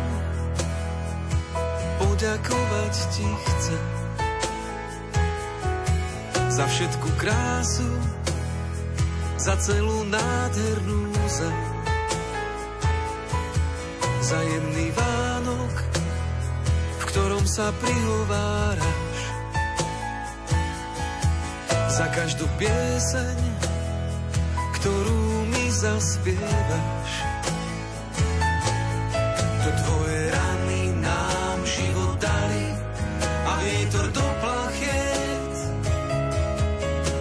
poďakovať ti, chcem za všetku krásu, za celú nádhernú zem. Za jemný Vánok, v ktorom sa prihovára za každú pieseň, ktorú mi zaspievaš. To tvoje rany nám život dali a vietor do plachiet.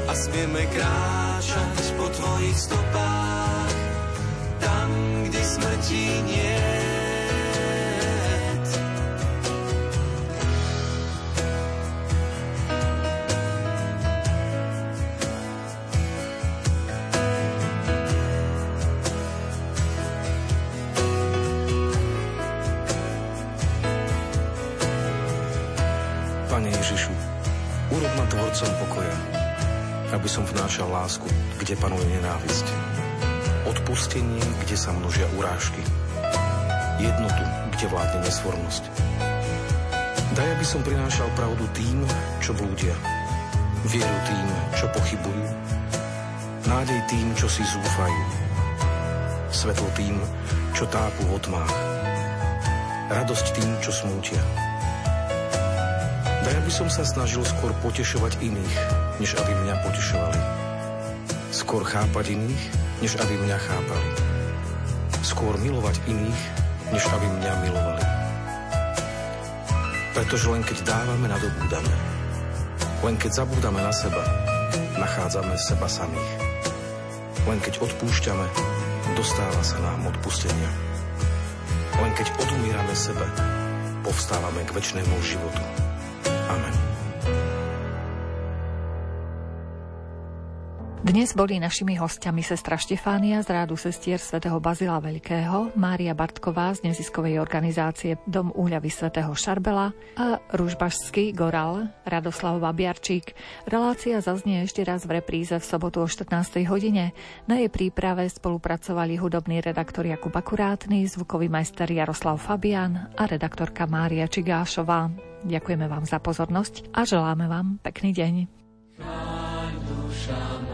A smieme kráčať po tvojich stopách, tam, kde smrti nie. Vnášal lásku, kde panuje nenávisť. Odpustenie, kde sa množia urážky. Jednotu, kde vládne nesvornosť. Daj, aby som prinášal pravdu tým, čo blúdia. Vieru tým, čo pochybujú. Nádej tým, čo si zúfajú. Svetlo tým, čo tápu v tmách. Radosť tým, čo smútia. Daj, aby som sa snažil skôr potešovať iných, než aby mňa potešovali. Skôr chápať iných, než aby mňa chápali. Skôr milovať iných, než aby mňa milovali. Pretože len keď dávame, nadobúdame. Len keď zabúdame na seba, nachádzame seba samých. Len keď odpúšťame, dostáva sa nám odpustenia. Len keď odumírame sebe, povstávame k väčšnému životu. Dnes boli našimi hostiami sestra Štefánia z rádu sestier svätého Bazila Veľkého, Mária Bartková z neziskovej organizácie Dom úľavy svätého Šarbela a Ružbašský Goral Radoslav Babiarčík. Relácia zaznie ešte raz v repríze v sobotu o 14. hodine. Na jej príprave spolupracovali hudobný redaktor Jakub Akurátny, zvukový majster Jaroslav Fabian a redaktorka Mária Čigášová. Ďakujeme vám za pozornosť a želáme vám pekný deň. Duša